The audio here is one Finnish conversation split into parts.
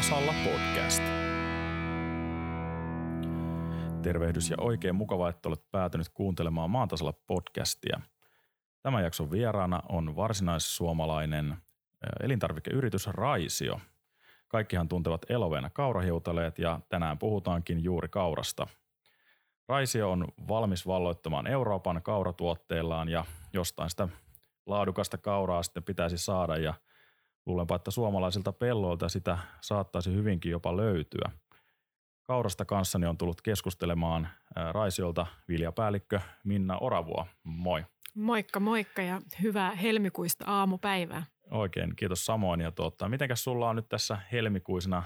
Maatasalla podcast. Tervehdys ja oikein mukava, että olet päätynyt kuuntelemaan Maatasalla podcastia. Tämän jakson vieraana on varsinaissuomalainen elintarvikeyritys Raisio. Kaikkihan tuntevat eloveena kaurahiutaleet ja tänään puhutaankin juuri kaurasta. Raisio on valmis valloittamaan Euroopan kauratuotteillaan ja jostain sitä laadukasta kauraa sitten pitäisi saada ja luulenpa, että suomalaisilta pelloilta sitä saattaisi hyvinkin jopa löytyä. Kaurasta kanssani on tullut keskustelemaan Raisiolta viljapäällikkö Minna Oravua. Moi. Moikka moikka ja hyvää helmikuista aamupäivää. Oikein, kiitos samoin. Ja tuota, mitenkäs sulla on nyt tässä helmikuisena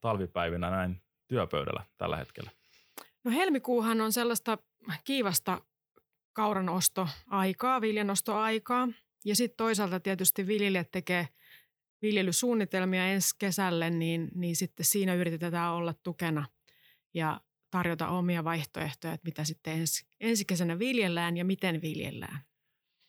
talvipäivinä näin työpöydällä tällä hetkellä? No helmikuuhan on sellaista kiivasta kauranostoaikaa, viljanostoaikaa. Ja sitten toisaalta tietysti viljelijät tekee viljelysuunnitelmia ensi kesälle, niin, niin sitten siinä yritetään olla tukena ja tarjota omia vaihtoehtoja, että mitä sitten ensi, ensi kesänä viljellään ja miten viljellään.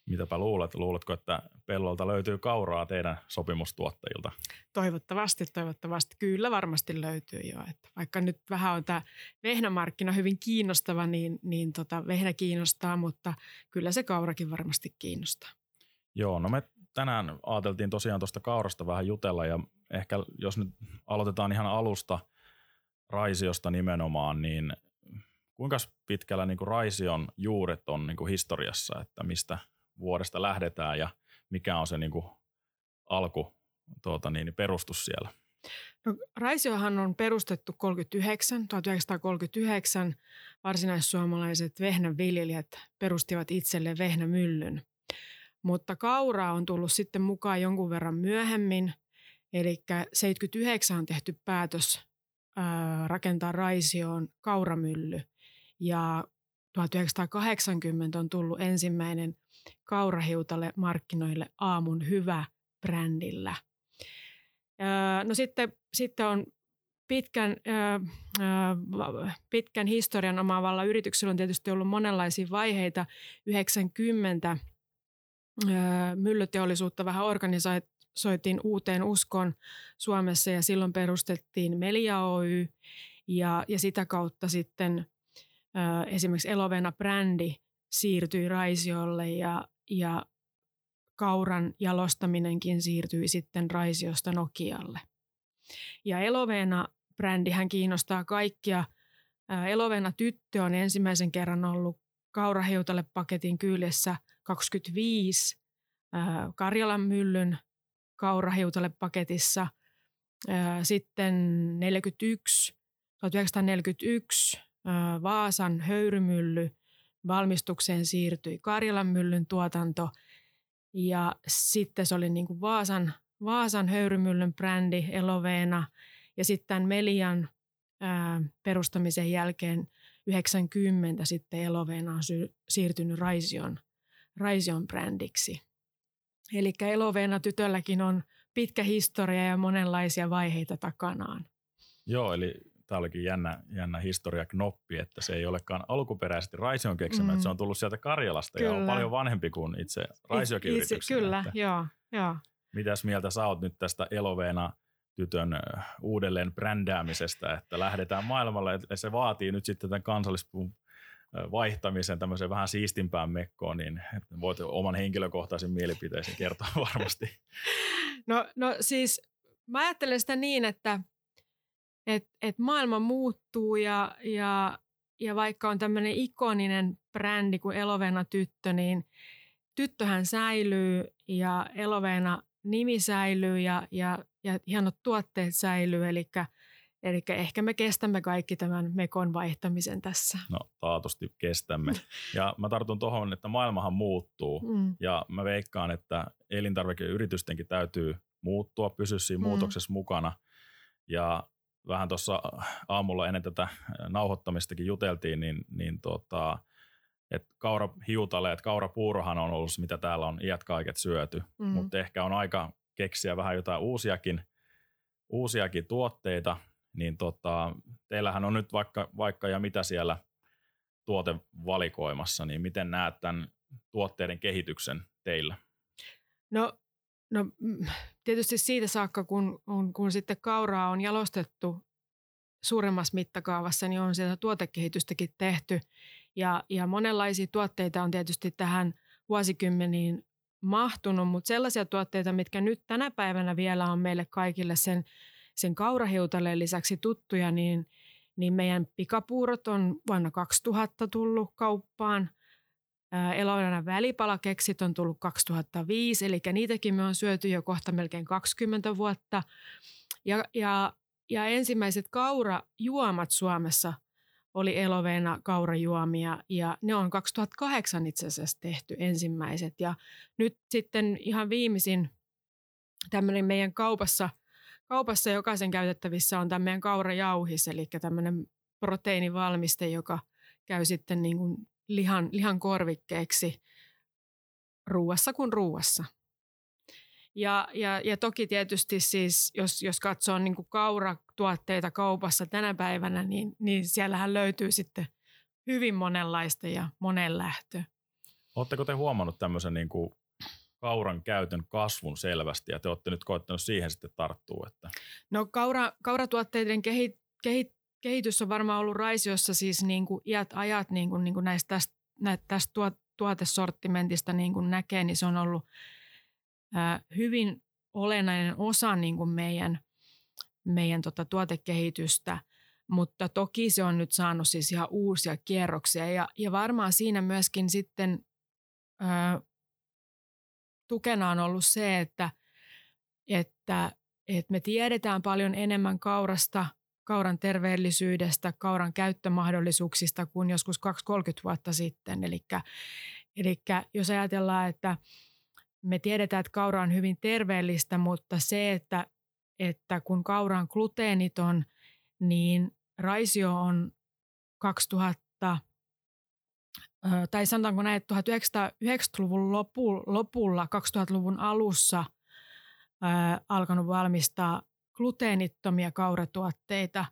Mitäpä luulet? Luuletko, että pellolta löytyy kauraa teidän sopimustuottajilta? Toivottavasti, toivottavasti. Kyllä varmasti löytyy jo. Että vaikka nyt vähän on tämä vehnämarkkina hyvin kiinnostava, niin, niin tota, vehnä kiinnostaa, mutta kyllä se kaurakin varmasti kiinnostaa. Joo, no me tänään ajateltiin tosiaan tuosta kaurasta vähän jutella ja ehkä jos nyt aloitetaan ihan alusta Raisiosta nimenomaan, niin kuinka pitkällä niin kuin Raision juuret on niin kuin historiassa, että mistä vuodesta lähdetään ja mikä on se niin kuin alku tuota niin, perustus siellä? No, Raisiohan on perustettu 39, 1939. Varsinaissuomalaiset vehnäviljelijät perustivat itselleen vehnämyllyn. Mutta kaura on tullut sitten mukaan jonkun verran myöhemmin. Eli 79 on tehty päätös ää, rakentaa Raisioon kauramylly. Ja 1980 on tullut ensimmäinen kaurahiutale markkinoille aamun hyvä brändillä. No sitten, sitten on pitkän, pitkän historian omaavalla yrityksellä on tietysti ollut monenlaisia vaiheita. 90 myllyteollisuutta vähän organisoitiin uuteen uskon Suomessa ja silloin perustettiin Melia Oy ja, ja sitä kautta sitten esimerkiksi Elovena-brändi siirtyi Raisiolle ja, ja kauran jalostaminenkin siirtyi sitten Raisiosta Nokialle. Ja Elovena-brändihän kiinnostaa kaikkia. Elovena-tyttö on ensimmäisen kerran ollut kaurahiutalle paketin kyljessä 25 Karjalan myllyn kaurahiutalle paketissa. Sitten 41, 1941 Vaasan höyrymylly valmistukseen siirtyi Karjalan myllyn tuotanto ja sitten se oli niin kuin Vaasan, Vaasan höyrymyllyn brändi Eloveena ja sitten Melian perustamisen jälkeen 90 sitten Eloveena on siirtynyt Raision, Raision brändiksi. Eli Eloveena tytölläkin on pitkä historia ja monenlaisia vaiheita takanaan. Joo, eli tämä olikin jännä, jännä historiaknoppi, että se ei olekaan alkuperäisesti Raision keksimä, mm. että se on tullut sieltä Karjalasta kyllä. ja on paljon vanhempi kuin itse Raisiokin itse, Kyllä, että joo, joo. Mitäs mieltä sä oot nyt tästä Eloveena tytön uudelleen brändäämisestä, että lähdetään maailmalle, että se vaatii nyt sitten tämän kansallispuvun vaihtamisen tämmöiseen vähän siistimpään mekkoon, niin voit oman henkilökohtaisen mielipiteesi kertoa varmasti. No, no siis mä ajattelen sitä niin, että et, et maailma muuttuu ja, ja, ja vaikka on tämmöinen ikoninen brändi kuin Elovena tyttö, niin tyttöhän säilyy ja Elovena nimi säilyy ja, ja, ja hienot tuotteet säilyy, eli Eli ehkä me kestämme kaikki tämän mekon vaihtamisen tässä. No taatusti kestämme. Ja mä tartun tuohon, että maailmahan muuttuu mm. ja mä veikkaan, että elintarvikeyritystenkin täytyy muuttua, pysyä siinä mm. muutoksessa mukana. Ja vähän tuossa aamulla ennen tätä nauhoittamistakin juteltiin, niin, niin tota, että kaurahiutaleet, kaurapuurohan on ollut mitä täällä on iät kaiket syöty, mm. mutta ehkä on aika keksiä vähän jotain uusiakin, uusiakin tuotteita, niin tota, teillähän on nyt vaikka, vaikka ja mitä siellä tuotevalikoimassa, niin miten näet tämän tuotteiden kehityksen teillä? No, no tietysti siitä saakka, kun, kun, kun sitten kauraa on jalostettu suuremmassa mittakaavassa, niin on sieltä tuotekehitystäkin tehty. Ja, ja monenlaisia tuotteita on tietysti tähän vuosikymmeniin mahtunut, mutta sellaisia tuotteita, mitkä nyt tänä päivänä vielä on meille kaikille sen, sen kaurahiutaleen lisäksi tuttuja, niin, niin meidän pikapuurot on vuonna 2000 tullut kauppaan. Eloinen välipalakeksit on tullut 2005, eli niitäkin me on syöty jo kohta melkein 20 vuotta. Ja, ja, ja ensimmäiset kaurajuomat Suomessa – oli Eloveena kaurajuomia ja ne on 2008 itse asiassa tehty ensimmäiset. Ja nyt sitten ihan viimeisin tämmöinen meidän kaupassa, kaupassa jokaisen käytettävissä on tämmöinen kaurajauhis, eli tämmöinen proteiinivalmiste, joka käy sitten niin kuin lihan, lihan korvikkeeksi ruuassa kuin ruuassa. Ja, ja, ja toki tietysti siis, jos, jos katsoo niin kuin kauratuotteita kaupassa tänä päivänä, niin, niin siellähän löytyy sitten hyvin monenlaista ja monen lähtö. Oletteko te huomannut tämmöisen niin kuin kauran käytön kasvun selvästi ja te olette nyt koettanut siihen sitten tarttua? Että... No kaura, kauratuotteiden kehi, kehi, kehitys on varmaan ollut Raisiossa siis niin kuin iät ajat niin kuin, niin kuin näistä näistä tästä tuotesortimentista niin kuin näkee, niin se on ollut – hyvin olennainen osa niin kuin meidän, meidän tota tuotekehitystä, mutta toki se on nyt saanut siis ihan uusia kierroksia ja, ja varmaan siinä myöskin sitten ää, tukena on ollut se, että, että, että me tiedetään paljon enemmän kaurasta, kauran terveellisyydestä, kauran käyttömahdollisuuksista kuin joskus 2-30 vuotta sitten. Eli jos ajatellaan, että – me tiedetään, että kaura on hyvin terveellistä, mutta se, että, että kun kaura on gluteeniton, niin raisio on 2000, tai sanotaanko näin, että 1990-luvun lopulla, 2000-luvun alussa alkanut valmistaa gluteenittomia kauratuotteita,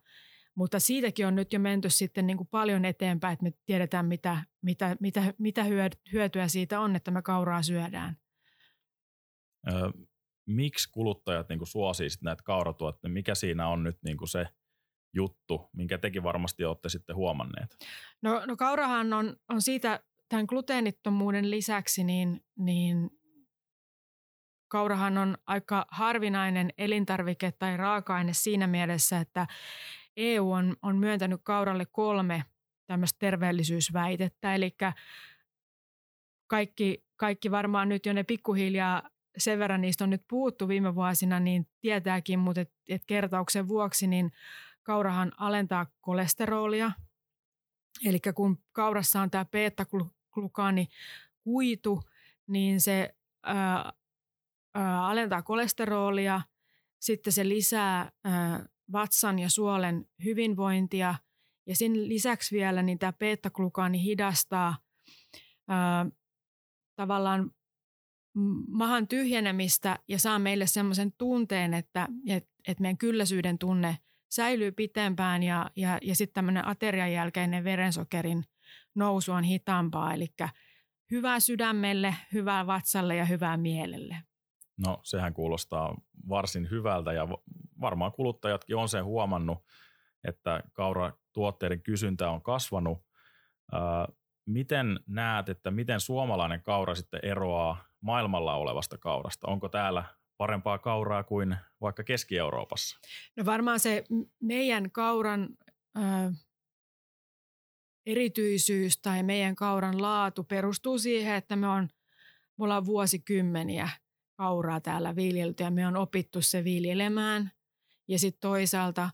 mutta siitäkin on nyt jo menty sitten niin kuin paljon eteenpäin, että me tiedetään, mitä, mitä, mitä, mitä hyötyä siitä on, että me kauraa syödään. Miksi kuluttajat niin kuin suosii näitä kauratuotteita, mikä siinä on nyt niin kuin se juttu, minkä tekin varmasti olette sitten huomanneet? No, no kaurahan on, on siitä tämän gluteenittomuuden lisäksi, niin, niin kaurahan on aika harvinainen elintarvike tai raaka-aine siinä mielessä, että EU on, on myöntänyt kauralle kolme tämmöistä terveellisyysväitettä, eli kaikki, kaikki varmaan nyt jo ne pikkuhiljaa sen verran niistä on nyt puhuttu viime vuosina, niin tietääkin, mutta et, et kertauksen vuoksi niin kaurahan alentaa kolesterolia. Eli kun kaurassa on tämä beta-glukaani kuitu, niin se ää, ää, alentaa kolesterolia, sitten se lisää ää, vatsan ja suolen hyvinvointia ja sen lisäksi vielä niin tämä beta-glukaani hidastaa ää, tavallaan mahan tyhjenemistä ja saa meille semmoisen tunteen, että, että, että meidän kylläisyyden tunne säilyy pitempään ja, ja, ja sitten tämmöinen aterian jälkeinen verensokerin nousu on hitaampaa. Eli hyvää sydämelle, hyvää vatsalle ja hyvää mielelle. No sehän kuulostaa varsin hyvältä ja varmaan kuluttajatkin on sen huomannut, että kauratuotteiden kysyntä on kasvanut. miten näet, että miten suomalainen kaura sitten eroaa maailmalla olevasta kaurasta? Onko täällä parempaa kauraa kuin vaikka Keski-Euroopassa? No varmaan se meidän kauran ö, erityisyys tai meidän kauran laatu perustuu siihen, että me on, me ollaan vuosikymmeniä kauraa täällä viljelty ja me on opittu se viljelemään. Ja sitten toisaalta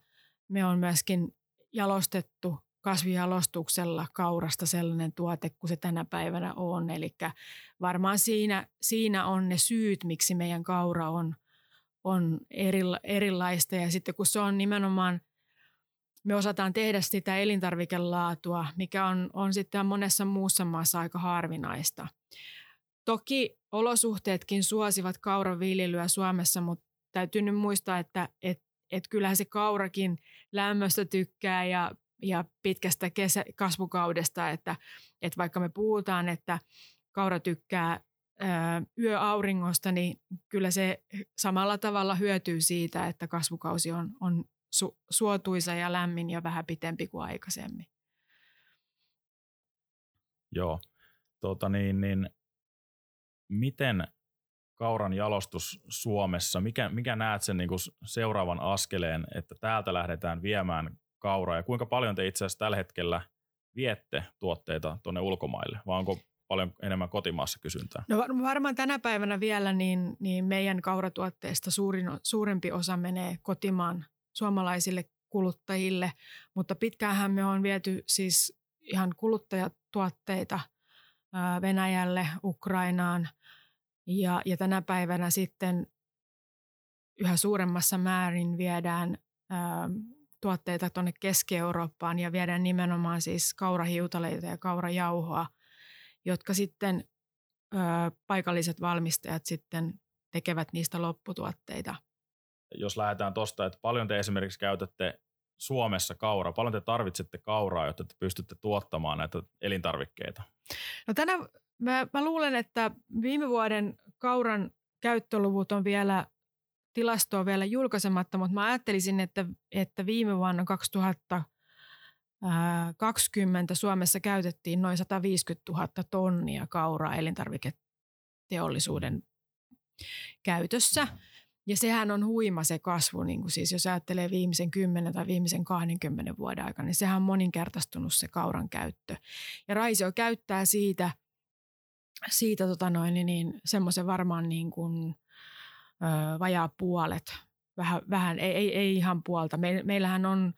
me on myöskin jalostettu kasvijalostuksella kaurasta sellainen tuote kuin se tänä päivänä on. Eli varmaan siinä, siinä on ne syyt, miksi meidän kaura on, on erila, erilaista. Ja sitten kun se on nimenomaan, me osataan tehdä sitä elintarvikelaatua, mikä on, on sitten monessa muussa maassa aika harvinaista. Toki olosuhteetkin suosivat kauran viljelyä Suomessa, mutta täytyy nyt muistaa, että et, et kyllähän se kaurakin lämmöstä tykkää ja ja pitkästä kesä, kasvukaudesta, että, että vaikka me puhutaan, että kaura tykkää yöauringosta, niin kyllä se samalla tavalla hyötyy siitä, että kasvukausi on, on su, suotuisa ja lämmin ja vähän pitempi kuin aikaisemmin. Joo. Tota niin, niin, miten kauran jalostus Suomessa, mikä, mikä näet sen niin kuin seuraavan askeleen, että täältä lähdetään viemään kauraa? Ja kuinka paljon te itse asiassa tällä hetkellä viette tuotteita tuonne ulkomaille? Vai onko paljon enemmän kotimaassa kysyntää? No varmaan tänä päivänä vielä niin, niin meidän kauratuotteista suurin, suurempi osa menee kotimaan suomalaisille kuluttajille, mutta pitkäänhän me on viety siis ihan kuluttajatuotteita Venäjälle, Ukrainaan. Ja, ja tänä päivänä sitten yhä suuremmassa määrin viedään ää, tuotteita tuonne Keski-Eurooppaan ja viedään nimenomaan siis kaurahiutaleita ja kaurajauhoa, jotka sitten ää, paikalliset valmistajat sitten tekevät niistä lopputuotteita. Jos lähdetään tuosta, että paljon te esimerkiksi käytätte Suomessa kauraa, paljon te tarvitsette kauraa, jotta te pystytte tuottamaan näitä elintarvikkeita? No tänä, mä, mä luulen, että viime vuoden kauran käyttöluvut on vielä tilastoa vielä julkaisematta, mutta mä ajattelisin, että, että viime vuonna 2020 Suomessa käytettiin noin 150 000 tonnia kauraa elintarviketeollisuuden käytössä. Ja sehän on huima se kasvu, niin kuin siis jos ajattelee viimeisen 10 tai viimeisen 20 vuoden aikana, niin sehän on moninkertaistunut se kauran käyttö. Ja Raisio käyttää siitä, siitä tota noin, niin, niin semmoisen varmaan niin kuin, vajaa puolet, vähän, vähän ei, ei, ei ihan puolta. Me, meillähän on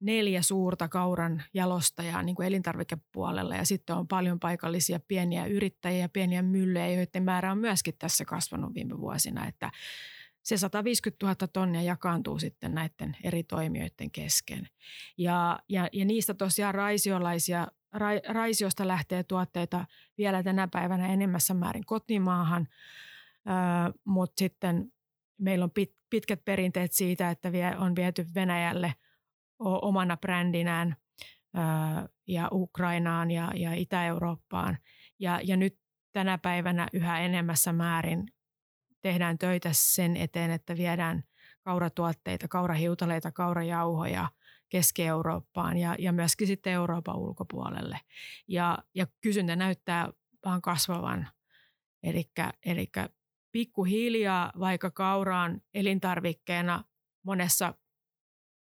neljä suurta kauran jalostajaa niin kuin elintarvikepuolella ja sitten on paljon paikallisia pieniä yrittäjiä, pieniä myllyjä, joiden määrä on myöskin tässä kasvanut viime vuosina, että se 150 000 tonnia jakaantuu sitten näiden eri toimijoiden kesken. Ja, ja, ja niistä tosiaan raisiolaisia, ra, raisiosta lähtee tuotteita vielä tänä päivänä enemmässä määrin kotimaahan, mutta sitten meillä on pit, pitkät perinteet siitä, että vie, on viety Venäjälle omana brändinään ää, ja Ukrainaan ja, ja Itä-Eurooppaan. Ja, ja nyt tänä päivänä yhä enemmässä määrin tehdään töitä sen eteen, että viedään kauratuotteita, kaurahiutaleita, kaurajauhoja Keski-Eurooppaan ja, ja myöskin sitten Euroopan ulkopuolelle. Ja, ja kysyntä näyttää vaan kasvavan. Eli pikkuhiljaa, vaikka kaura on elintarvikkeena monessa,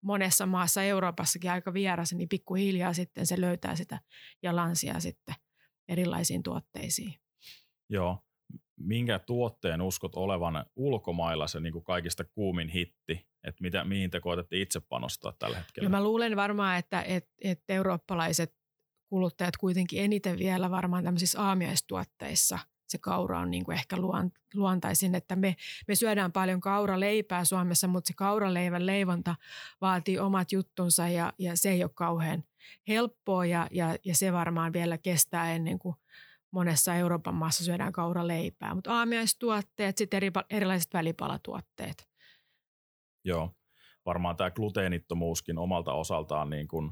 monessa maassa Euroopassakin aika vieras, niin pikkuhiljaa sitten se löytää sitä jalansia sitten erilaisiin tuotteisiin. Joo, minkä tuotteen uskot olevan ulkomailla se niin kuin kaikista kuumin hitti, että mitä, mihin te koetatte itse panostaa tällä hetkellä? No mä luulen varmaan, että, että, että eurooppalaiset kuluttajat kuitenkin eniten vielä varmaan tämmöisissä aamiaistuotteissa se kaura on niin kuin ehkä luontaisin, että me, me syödään paljon kauraleipää Suomessa, mutta se kauraleivän leivonta vaatii omat juttunsa ja, ja se ei ole kauhean helppoa ja, ja, ja se varmaan vielä kestää ennen kuin monessa Euroopan maassa syödään kauraleipää, mutta aamiaistuotteet, sitten eri, erilaiset välipalatuotteet. Joo, varmaan tämä gluteenittomuuskin omalta osaltaan niin kuin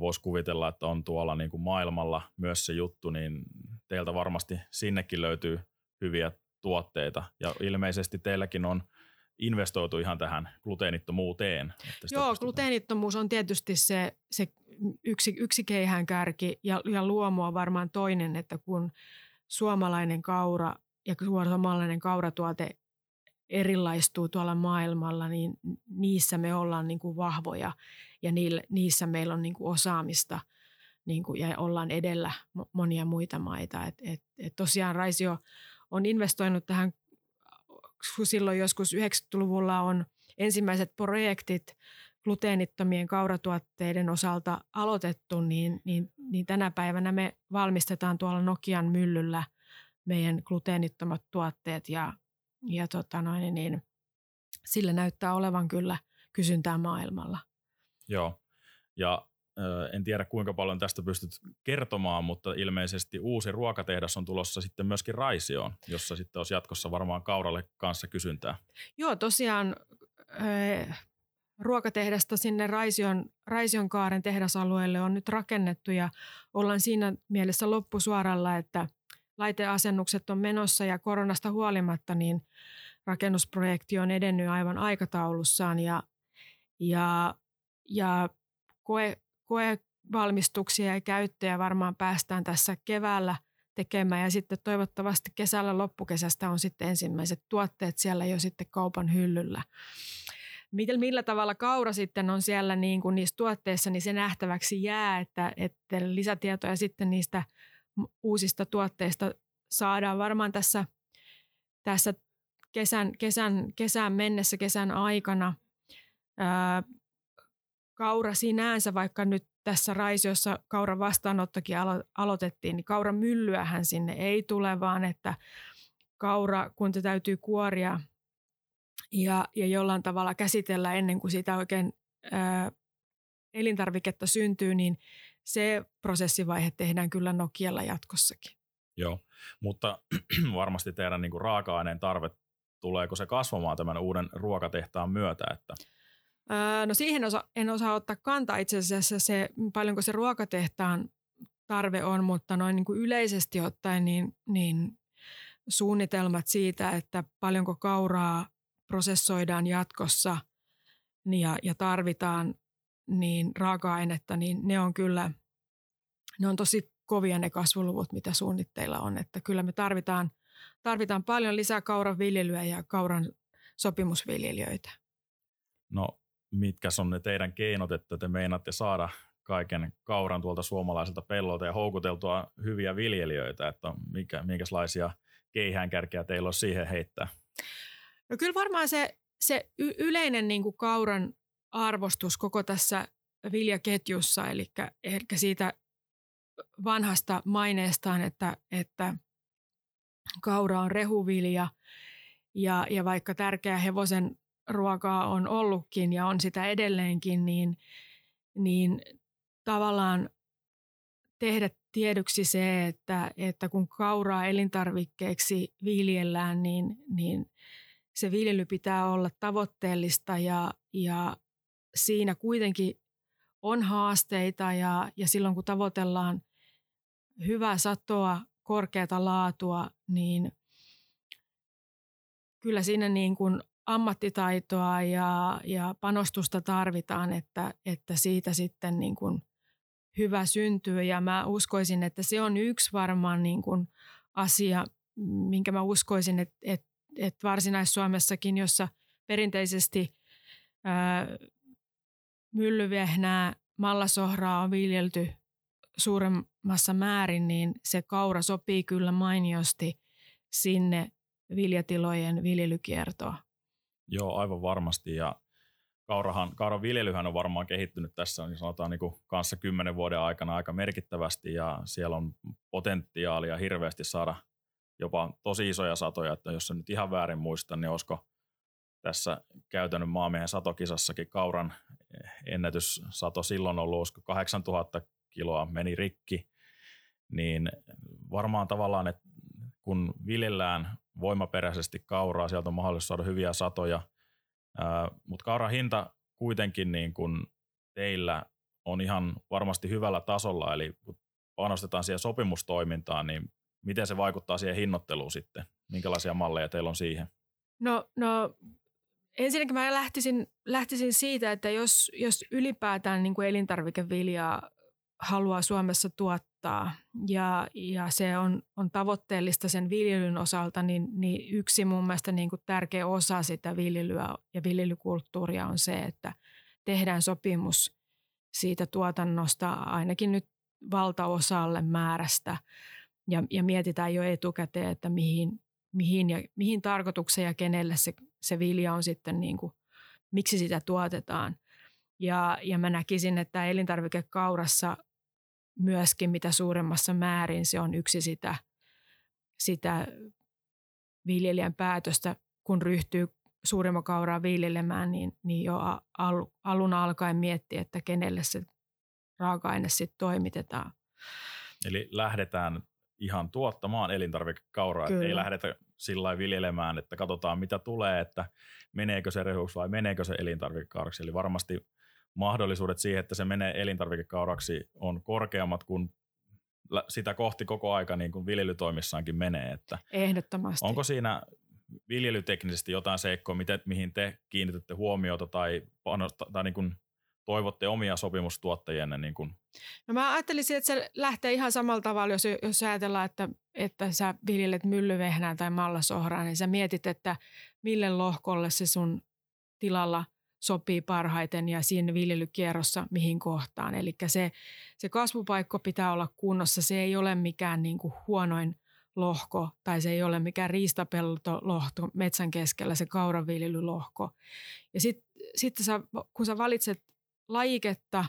voisi kuvitella, että on tuolla niin kuin maailmalla myös se juttu, niin teiltä varmasti sinnekin löytyy hyviä tuotteita ja ilmeisesti teilläkin on investoitu ihan tähän gluteenittomuuteen. Joo, gluteenittomuus on tietysti se, se yksi, yksi keihäänkärki ja, ja luomu on varmaan toinen, että kun suomalainen kaura ja suomalainen kauratuote erilaistuu tuolla maailmalla, niin niissä me ollaan niin kuin vahvoja ja niissä meillä on niin kuin osaamista niin kuin, ja ollaan edellä monia muita maita. Et, et, et tosiaan Raisio on investoinut tähän, silloin joskus 90-luvulla on ensimmäiset projektit gluteenittomien kauratuotteiden osalta aloitettu, niin, niin, niin tänä päivänä me valmistetaan tuolla Nokian myllyllä meidän gluteenittomat tuotteet ja, ja tota noin, niin sillä näyttää olevan kyllä kysyntää maailmalla. Joo, ja en tiedä kuinka paljon tästä pystyt kertomaan, mutta ilmeisesti uusi ruokatehdas on tulossa sitten myöskin Raisioon, jossa sitten olisi jatkossa varmaan kauralle kanssa kysyntää. Joo, tosiaan ruokatehdasta sinne Raision, Raision kaaren tehdasalueelle on nyt rakennettu ja ollaan siinä mielessä loppusuoralla, että laiteasennukset on menossa ja koronasta huolimatta niin rakennusprojekti on edennyt aivan aikataulussaan ja, ja, ja koe, koevalmistuksia ja käyttöjä varmaan päästään tässä keväällä tekemään ja sitten toivottavasti kesällä loppukesästä on sitten ensimmäiset tuotteet siellä jo sitten kaupan hyllyllä. Miten, millä tavalla kaura sitten on siellä niin kuin niissä tuotteissa, niin se nähtäväksi jää, että, että lisätietoja sitten niistä uusista tuotteista saadaan varmaan tässä, tässä kesän, kesän, kesän mennessä, kesän aikana. Ää, kaura sinänsä, vaikka nyt tässä Raisiossa kauran vastaanottokin alo- aloitettiin, niin kauran myllyähän sinne ei tule, vaan että kaura, kun te täytyy kuoria ja, ja jollain tavalla käsitellä ennen kuin sitä oikein ää, elintarviketta syntyy, niin se prosessivaihe tehdään kyllä Nokialla jatkossakin. Joo, mutta varmasti teidän niin kuin raaka-aineen tarve, tuleeko se kasvamaan tämän uuden ruokatehtaan myötä? Että... no siihen osa, en osaa ottaa kantaa itse asiassa se, paljonko se ruokatehtaan tarve on, mutta noin niin kuin yleisesti ottaen niin, niin suunnitelmat siitä, että paljonko kauraa prosessoidaan jatkossa ja, ja tarvitaan niin raaka-ainetta, niin ne on kyllä, ne on tosi kovia ne kasvuluvut, mitä suunnitteilla on. Että kyllä me tarvitaan, tarvitaan paljon lisää kauran viljelyä ja kauran sopimusviljelijöitä. No mitkä on ne teidän keinot, että te meinaatte saada kaiken kauran tuolta suomalaiselta pellolta ja houkuteltua hyviä viljelijöitä, että mikä, minkälaisia keihäänkärkeä teillä on siihen heittää? No kyllä varmaan se, se yleinen niin kuin kauran arvostus koko tässä viljaketjussa, eli ehkä siitä vanhasta maineestaan, että, että kaura on rehuvilja ja, ja vaikka tärkeä hevosen ruokaa on ollutkin ja on sitä edelleenkin, niin, niin tavallaan tehdä tiedoksi se, että, että kun kauraa elintarvikkeeksi viljellään, niin, niin se viljely pitää olla tavoitteellista ja, ja siinä kuitenkin on haasteita ja, ja silloin kun tavoitellaan hyvää satoa, korkeata laatua, niin kyllä siinä niin kuin ammattitaitoa ja, ja panostusta tarvitaan, että, että siitä sitten niin kuin hyvä syntyy. Ja mä uskoisin, että se on yksi varmaan niin kuin asia, minkä mä uskoisin, että, että, että Varsinais-Suomessakin, jossa perinteisesti ää, myllyvehnää, mallasohraa on viljelty suuremmassa määrin, niin se kaura sopii kyllä mainiosti sinne viljatilojen viljelykiertoon. Joo, aivan varmasti. Ja kaurahan, kauran viljelyhän on varmaan kehittynyt tässä, niin sanotaan niin kuin kanssa kymmenen vuoden aikana aika merkittävästi ja siellä on potentiaalia hirveästi saada jopa tosi isoja satoja, että jos se nyt ihan väärin muistan, niin olisiko tässä käytännön maamiehen satokisassakin kauran ennätyssato silloin ollut, olisiko 8000 kiloa meni rikki, niin varmaan tavallaan, että kun viljellään voimaperäisesti kauraa, sieltä on mahdollisuus saada hyviä satoja, mutta kauran hinta kuitenkin niin kun teillä on ihan varmasti hyvällä tasolla, eli kun panostetaan siihen sopimustoimintaan, niin miten se vaikuttaa siihen hinnoitteluun sitten? Minkälaisia malleja teillä on siihen? No, no ensinnäkin mä lähtisin, lähtisin siitä, että jos, jos ylipäätään niin kuin elintarvikeviljaa haluaa Suomessa tuottaa ja, ja se on, on tavoitteellista sen viljelyn osalta, niin, niin yksi mun mielestä niin kuin tärkeä osa sitä viljelyä ja viljelykulttuuria on se, että tehdään sopimus siitä tuotannosta ainakin nyt valtaosalle määrästä ja, ja mietitään jo etukäteen, että mihin, mihin, ja, mihin tarkoitukseen ja kenelle se, se vilja on sitten, niin kuin, miksi sitä tuotetaan. Ja, ja mä näkisin, että elintarvikekaurassa myöskin mitä suuremmassa määrin se on yksi sitä, sitä viljelijän päätöstä, kun ryhtyy suuremman kauraa viljelemään, niin, niin jo al, alun alkaen miettiä, että kenelle se raaka-aine sitten toimitetaan. Eli lähdetään ihan tuottamaan elintarvikekauraa, ei lähdetä sillä viljelemään, että katsotaan mitä tulee, että meneekö se rehuksi vai meneekö se elintarvikekauraksi. Eli varmasti mahdollisuudet siihen, että se menee elintarvikekauraksi on korkeammat kuin sitä kohti koko aika niin kuin viljelytoimissaankin menee. Että Ehdottomasti. Onko siinä viljelyteknisesti jotain seikkoa, miten, mihin te kiinnitätte huomiota tai, panosta, tai niin kuin toivotte omia sopimustuottajienne? Niin kuin? No mä ajattelisin, että se lähtee ihan samalla tavalla, jos, jos ajatellaan, että, että sä viljelet myllyvehnää tai mallasohraa, niin sä mietit, että mille lohkolle se sun tilalla sopii parhaiten ja siinä viljelykierrossa mihin kohtaan. Eli se, se kasvupaikko pitää olla kunnossa. Se ei ole mikään niin kuin huonoin lohko tai se ei ole mikään riistapeltolohto metsän keskellä, se kauraviljelylohko. Ja sitten sit kun sä valitset lajiketta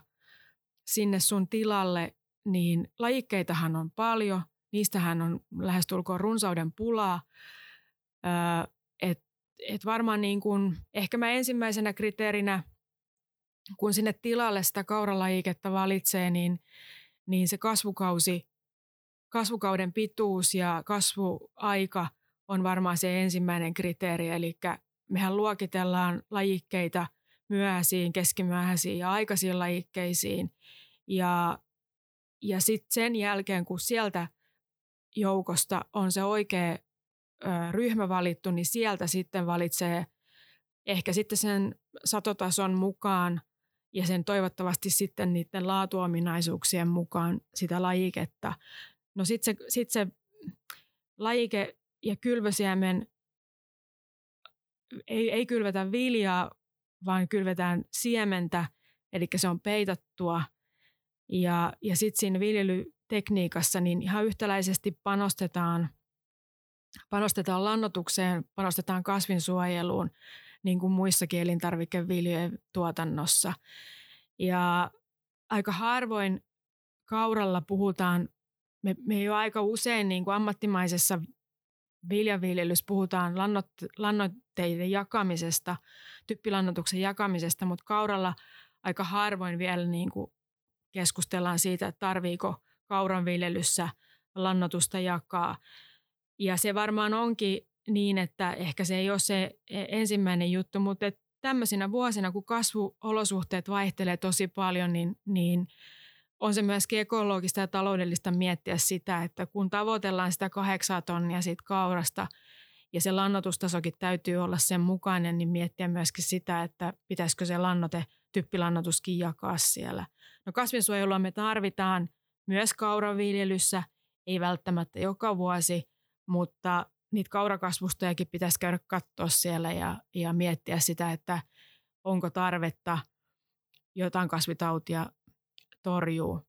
sinne sun tilalle, niin lajikkeitahan on paljon. Niistähän on lähestulkoon runsauden pulaa. Öö, et, et varmaan niin kun, ehkä mä ensimmäisenä kriteerinä, kun sinne tilalle sitä kauralajiketta valitsee, niin, niin se kasvukausi, kasvukauden pituus ja kasvuaika on varmaan se ensimmäinen kriteeri. Eli mehän luokitellaan lajikkeita – myöhäisiin, keskimyöhäisiin ja aikaisiin lajikkeisiin. Ja, ja sitten sen jälkeen, kun sieltä joukosta on se oikea ö, ryhmä valittu, niin sieltä sitten valitsee ehkä sitten sen satotason mukaan ja sen toivottavasti sitten niiden laatuominaisuuksien mukaan sitä lajiketta. No sitten se, sit se lajike ja kylvösiemen ei, ei kylvetä viljaa, vaan kylvetään siementä, eli se on peitattua. Ja, ja sitten siinä viljelytekniikassa niin ihan yhtäläisesti panostetaan, panostetaan lannotukseen, panostetaan kasvinsuojeluun, niin kuin muissakin elintarvikeviljojen tuotannossa. Ja aika harvoin kauralla puhutaan, me, me jo aika usein niin kuin ammattimaisessa viljaviljelyssä puhutaan lannoitteiden jakamisesta, typpilannotuksen jakamisesta, mutta kauralla aika harvoin vielä niin kuin keskustellaan siitä, että tarviiko kauran viljelyssä lannotusta jakaa. Ja se varmaan onkin niin, että ehkä se ei ole se e, ensimmäinen juttu, mutta tämmöisinä vuosina, kun kasvuolosuhteet vaihtelee tosi paljon, niin, niin – on se myöskin ekologista ja taloudellista miettiä sitä, että kun tavoitellaan sitä kahdeksaa tonnia siitä kaurasta ja se lannotustasokin täytyy olla sen mukainen, niin miettiä myöskin sitä, että pitäisikö se lannote, typpilannotuskin jakaa siellä. No kasvinsuojelua me tarvitaan myös kauraviljelyssä, ei välttämättä joka vuosi, mutta niitä kaurakasvustojakin pitäisi käydä katsoa siellä ja, ja miettiä sitä, että onko tarvetta jotain kasvitautia torjuu.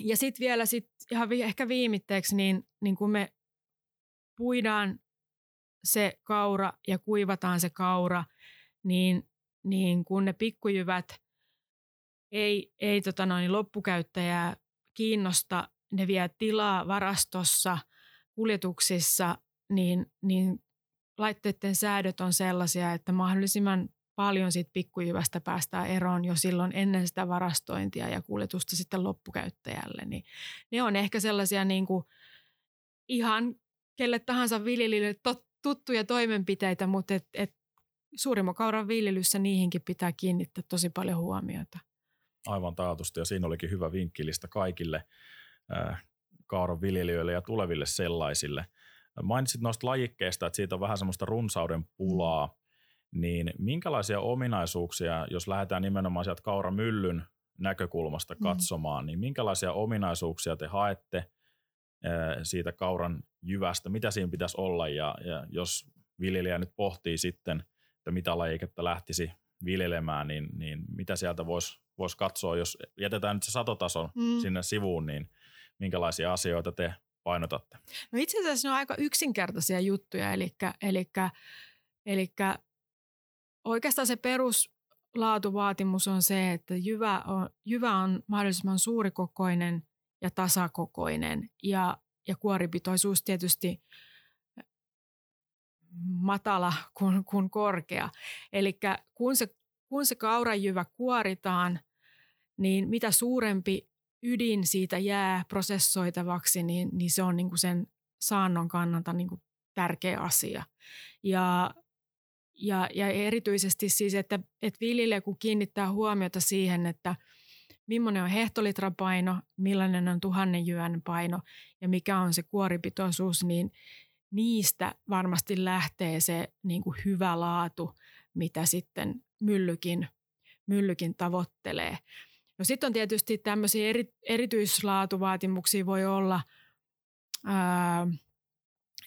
Ja sitten vielä sit ihan vi- ehkä viimitteeksi, niin, niin kun me puidaan se kaura ja kuivataan se kaura, niin, niin kun ne pikkujyvät ei, ei tota noin, loppukäyttäjää kiinnosta, ne vie tilaa varastossa, kuljetuksissa, niin, niin laitteiden säädöt on sellaisia, että mahdollisimman paljon siitä pikkujyvästä päästään eroon jo silloin ennen sitä varastointia ja kuljetusta sitten loppukäyttäjälle. Niin ne on ehkä sellaisia niin kuin ihan kelle tahansa viljelijöille tuttuja toimenpiteitä, mutta et, et suurimman kauran viljelyssä niihinkin pitää kiinnittää tosi paljon huomiota. Aivan taatusti ja siinä olikin hyvä vinkkilistä kaikille äh, kauran viljelijöille ja tuleville sellaisille. Mainitsit noista lajikkeista, että siitä on vähän semmoista runsauden pulaa niin minkälaisia ominaisuuksia, jos lähdetään nimenomaan sieltä kauramyllyn näkökulmasta mm. katsomaan, mm. niin minkälaisia ominaisuuksia te haette siitä kauran jyvästä, mitä siinä pitäisi olla ja, ja jos viljelijä nyt pohtii sitten, että mitä lajiketta lähtisi viljelemään, niin, niin mitä sieltä voisi vois katsoa, jos jätetään nyt se satotaso mm. sinne sivuun, niin minkälaisia asioita te painotatte? No itse asiassa ne on aika yksinkertaisia juttuja, eli, eli, eli Oikeastaan se peruslaatuvaatimus on se, että jyvä on, jyvä on mahdollisimman suurikokoinen ja tasakokoinen ja, ja kuoripitoisuus tietysti matala kuin, kuin korkea. Eli kun se, kun se kaurajyvä kuoritaan, niin mitä suurempi ydin siitä jää prosessoitavaksi, niin, niin se on niin kuin sen saannon kannalta niin kuin tärkeä asia. Ja ja, ja erityisesti siis, että, että viljelijä kun kiinnittää huomiota siihen, että, millainen on hehtolitrapaino, millainen on tuhannen jyön paino ja mikä on se kuoripitoisuus, niin niistä varmasti lähtee se niin kuin hyvä laatu, mitä sitten myllykin, myllykin tavoittelee. No sitten on tietysti tämmöisiä eri, erityislaatuvaatimuksia voi olla ää,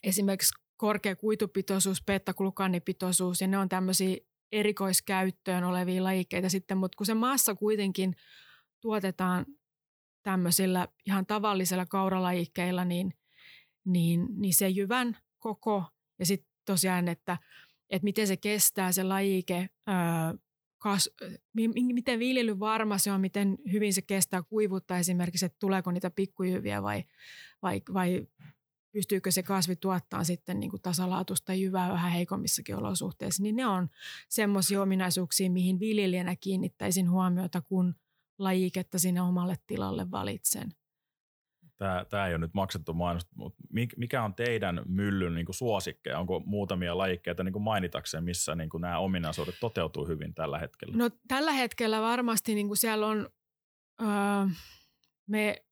esimerkiksi korkea kuitupitoisuus, beta-glukanipitoisuus ja ne on tämmöisiä erikoiskäyttöön olevia lajikkeita sitten, mutta kun se massa kuitenkin tuotetaan tämmöisillä ihan tavallisilla kauralajikkeilla, niin, niin, niin se jyvän koko ja sitten tosiaan, että, että miten se kestää se lajike, ää, kas, miten viljely varma se on, miten hyvin se kestää kuivutta esimerkiksi, että tuleeko niitä pikkujyviä vai, vai, vai pystyykö se kasvi tuottaa sitten niin kuin tasalaatusta jyvää vähän heikommissakin olosuhteissa, niin ne on semmoisia ominaisuuksia, mihin viljelijänä kiinnittäisin huomiota, kun lajiketta sinne omalle tilalle valitsen. Tämä, tämä ei ole nyt maksettu mainos, mutta mikä on teidän myllyn niin kuin suosikkeja? Onko muutamia lajikkeita niin kuin mainitakseen, missä niin kuin nämä ominaisuudet toteutuu hyvin tällä hetkellä? No tällä hetkellä varmasti niin kuin siellä on, öö, me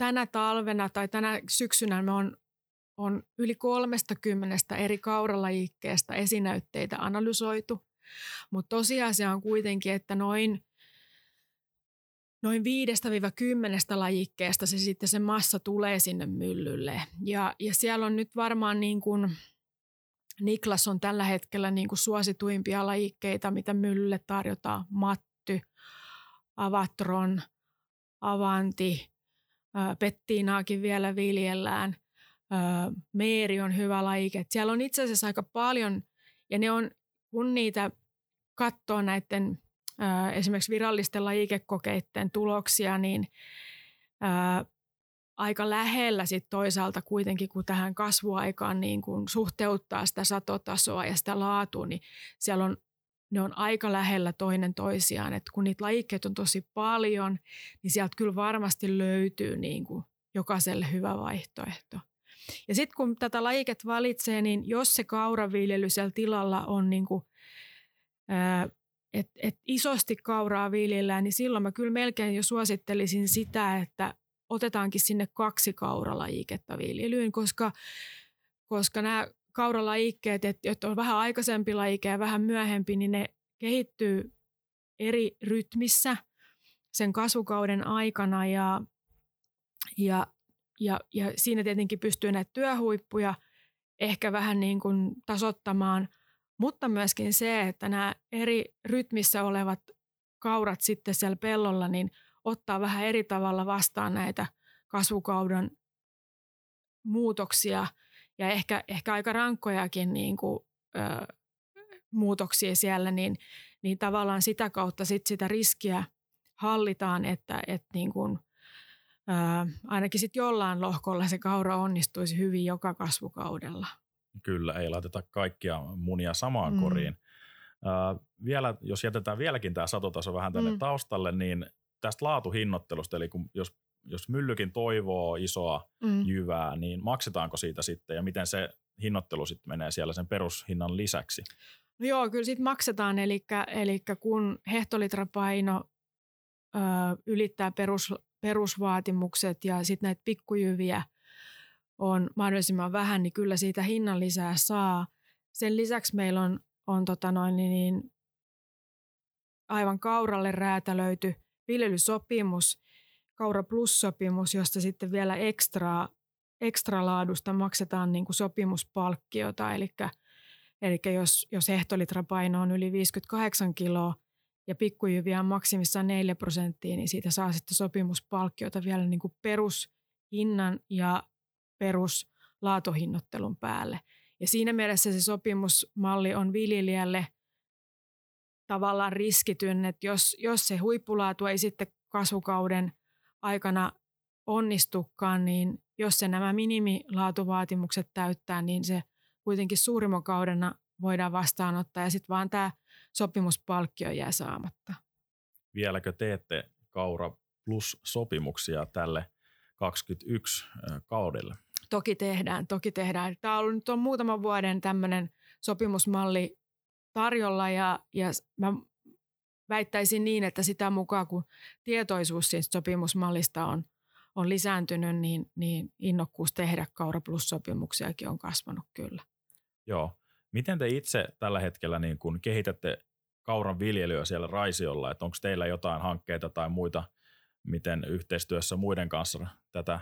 tänä talvena tai tänä syksynä me on, on yli 30 eri kauralajikkeesta esinäytteitä analysoitu. Mutta tosiasia on kuitenkin, että noin, noin 5-10 lajikkeesta se sitten se massa tulee sinne myllylle. Ja, ja siellä on nyt varmaan niin kuin, Niklas on tällä hetkellä niin kuin suosituimpia lajikkeita, mitä myllylle tarjotaan. Matty, Avatron, Avanti, pettiinaakin vielä viljellään. Meeri on hyvä lajike. Siellä on itse asiassa aika paljon, ja ne on, kun niitä katsoo näiden esimerkiksi virallisten lajikekokeiden tuloksia, niin aika lähellä sit toisaalta kuitenkin, kun tähän kasvuaikaan niin kun suhteuttaa sitä satotasoa ja sitä laatua, niin siellä on ne on aika lähellä toinen toisiaan. että kun niitä lajikkeita on tosi paljon, niin sieltä kyllä varmasti löytyy niin kuin jokaiselle hyvä vaihtoehto. Ja sitten kun tätä lajiket valitsee, niin jos se kauraviljely siellä tilalla on niin kuin, et, et isosti kauraa viljellään, niin silloin mä kyllä melkein jo suosittelisin sitä, että otetaankin sinne kaksi kauralajiketta viljelyyn, koska, koska nämä kauralajikkeet, että on vähän aikaisempi lajike ja vähän myöhempi, niin ne kehittyy eri rytmissä sen kasvukauden aikana ja, ja, ja, ja siinä tietenkin pystyy näitä työhuippuja ehkä vähän niin kuin tasottamaan, mutta myöskin se, että nämä eri rytmissä olevat kaurat sitten siellä pellolla, niin ottaa vähän eri tavalla vastaan näitä kasvukauden muutoksia – ja ehkä, ehkä aika rankkojakin niin kuin, ö, muutoksia siellä, niin, niin tavallaan sitä kautta sit sitä riskiä hallitaan, että, että niin kuin, ö, ainakin sitten jollain lohkolla se kaura onnistuisi hyvin joka kasvukaudella. Kyllä, ei laiteta kaikkia munia samaan mm. koriin. Ö, vielä, jos jätetään vieläkin tämä satotaso vähän tänne mm. taustalle, niin tästä laatuhinnoittelusta, eli kun, jos jos myllykin toivoo isoa mm. jyvää, niin maksetaanko siitä sitten ja miten se hinnoittelu sitten menee siellä sen perushinnan lisäksi? No joo, kyllä sitten maksetaan, eli, eli kun hehtolitrapaino ö, ylittää perus, perusvaatimukset ja sitten näitä pikkujyviä on mahdollisimman vähän, niin kyllä siitä hinnan lisää saa. Sen lisäksi meillä on, on tota noin, niin, niin aivan kauralle räätälöity viljelysopimus – Kaura Plus-sopimus, josta sitten vielä ekstra, ekstra laadusta maksetaan niin kuin sopimuspalkkiota. Eli, eli jos, jos hehtolitrapaino on yli 58 kiloa ja pikkujyviä on maksimissaan 4 prosenttia, niin siitä saa sitten sopimuspalkkiota vielä niin kuin perushinnan ja peruslaatuhinnottelun päälle. Ja siinä mielessä se sopimusmalli on viljelijälle tavallaan riskityn, että jos, jos se huippulaatu ei sitten kasvukauden aikana onnistukaan, niin jos se nämä minimilaatuvaatimukset täyttää, niin se kuitenkin suurimmokaudena voidaan vastaanottaa ja sitten vaan tämä sopimuspalkkio jää saamatta. Vieläkö teette Kaura Plus-sopimuksia tälle 21 kaudelle? Toki tehdään, toki tehdään. Tämä on ollut nyt on muutaman vuoden tämmöinen sopimusmalli tarjolla ja, ja mä väittäisin niin, että sitä mukaan kun tietoisuus siitä sopimusmallista on, on lisääntynyt, niin, niin innokkuus tehdä Kaura Plus-sopimuksiakin on kasvanut kyllä. Joo. Miten te itse tällä hetkellä niin kun kehitätte kauran viljelyä siellä Raisiolla, että onko teillä jotain hankkeita tai muita, miten yhteistyössä muiden kanssa tätä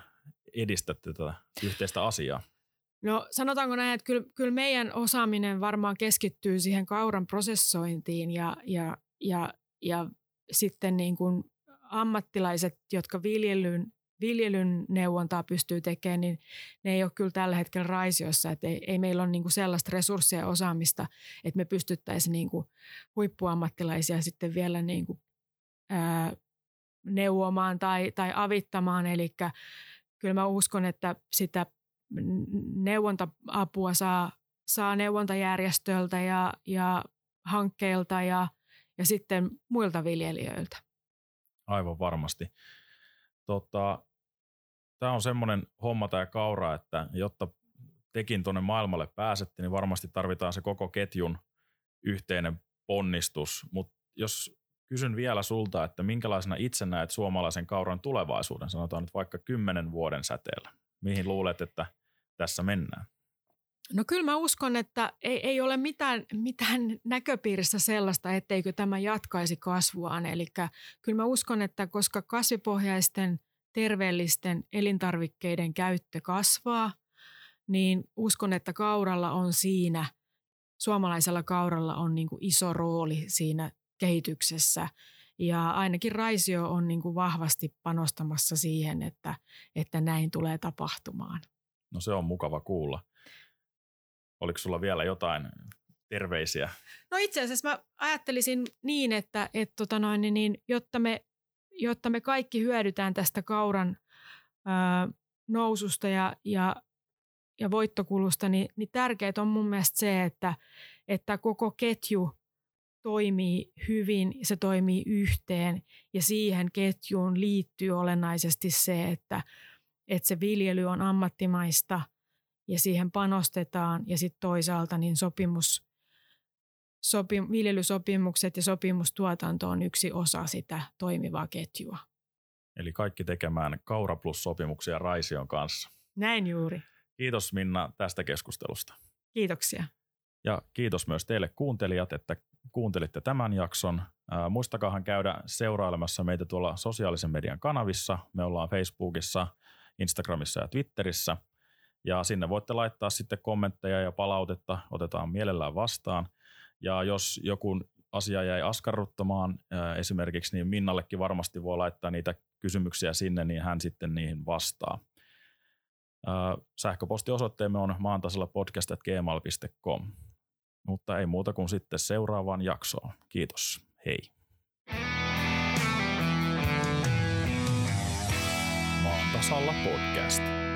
edistätte tätä yhteistä asiaa? No sanotaanko näin, että kyllä, kyllä meidän osaaminen varmaan keskittyy siihen kauran prosessointiin ja, ja, ja, ja sitten niin kuin ammattilaiset, jotka viljelyn, viljelyn neuvontaa pystyy tekemään, niin ne ei ole kyllä tällä hetkellä raisiossa. Että ei, ei meillä ole niin kuin sellaista resursseja ja osaamista, että me pystyttäisiin niin kuin huippuammattilaisia sitten vielä niin kuin, ää, neuvomaan tai, tai avittamaan. Eli kyllä mä uskon, että sitä neuvonta-apua saa, saa neuvontajärjestöltä ja, ja hankkeilta ja, ja sitten muilta viljelijöiltä. Aivan varmasti. Tota, Tämä on semmoinen homma tai kaura, että jotta tekin tuonne maailmalle pääsette, niin varmasti tarvitaan se koko ketjun yhteinen ponnistus. Mutta jos kysyn vielä sulta, että minkälaisena itse näet suomalaisen kauran tulevaisuuden, sanotaan nyt vaikka kymmenen vuoden säteellä. Mihin luulet, että tässä mennään? No kyllä mä uskon, että ei, ei ole mitään, mitään näköpiirissä sellaista, etteikö tämä jatkaisi kasvuaan. Eli kyllä mä uskon, että koska kasvipohjaisten terveellisten elintarvikkeiden käyttö kasvaa, niin uskon, että kauralla on siinä, suomalaisella kauralla on niin kuin iso rooli siinä kehityksessä. Ja ainakin Raisio on niin kuin vahvasti panostamassa siihen, että, että näin tulee tapahtumaan. No se on mukava kuulla. Oliko sulla vielä jotain terveisiä? No itse asiassa mä ajattelisin niin, että et tota noin, niin, niin, jotta, me, jotta me kaikki hyödytään tästä kauran ö, noususta ja, ja, ja voittokulusta, niin, niin tärkeää on mun mielestä se, että, että koko ketju toimii hyvin, se toimii yhteen ja siihen ketjuun liittyy olennaisesti se, että, että se viljely on ammattimaista ja siihen panostetaan ja sitten toisaalta niin sopimus, sopim, viljelysopimukset ja sopimustuotanto on yksi osa sitä toimivaa ketjua. Eli kaikki tekemään Kaura Plus-sopimuksia Raision kanssa. Näin juuri. Kiitos Minna tästä keskustelusta. Kiitoksia. Ja kiitos myös teille kuuntelijat, että kuuntelitte tämän jakson. muistakaahan käydä seurailemassa meitä tuolla sosiaalisen median kanavissa. Me ollaan Facebookissa, Instagramissa ja Twitterissä. Ja sinne voitte laittaa sitten kommentteja ja palautetta, otetaan mielellään vastaan. Ja jos joku asia jäi askarruttamaan esimerkiksi, niin Minnallekin varmasti voi laittaa niitä kysymyksiä sinne, niin hän sitten niihin vastaa. Sähköpostiosoitteemme on maantasalla podcast.gmail.com. Mutta ei muuta kuin sitten seuraavaan jaksoon. Kiitos. Hei. Maan tasalla podcast.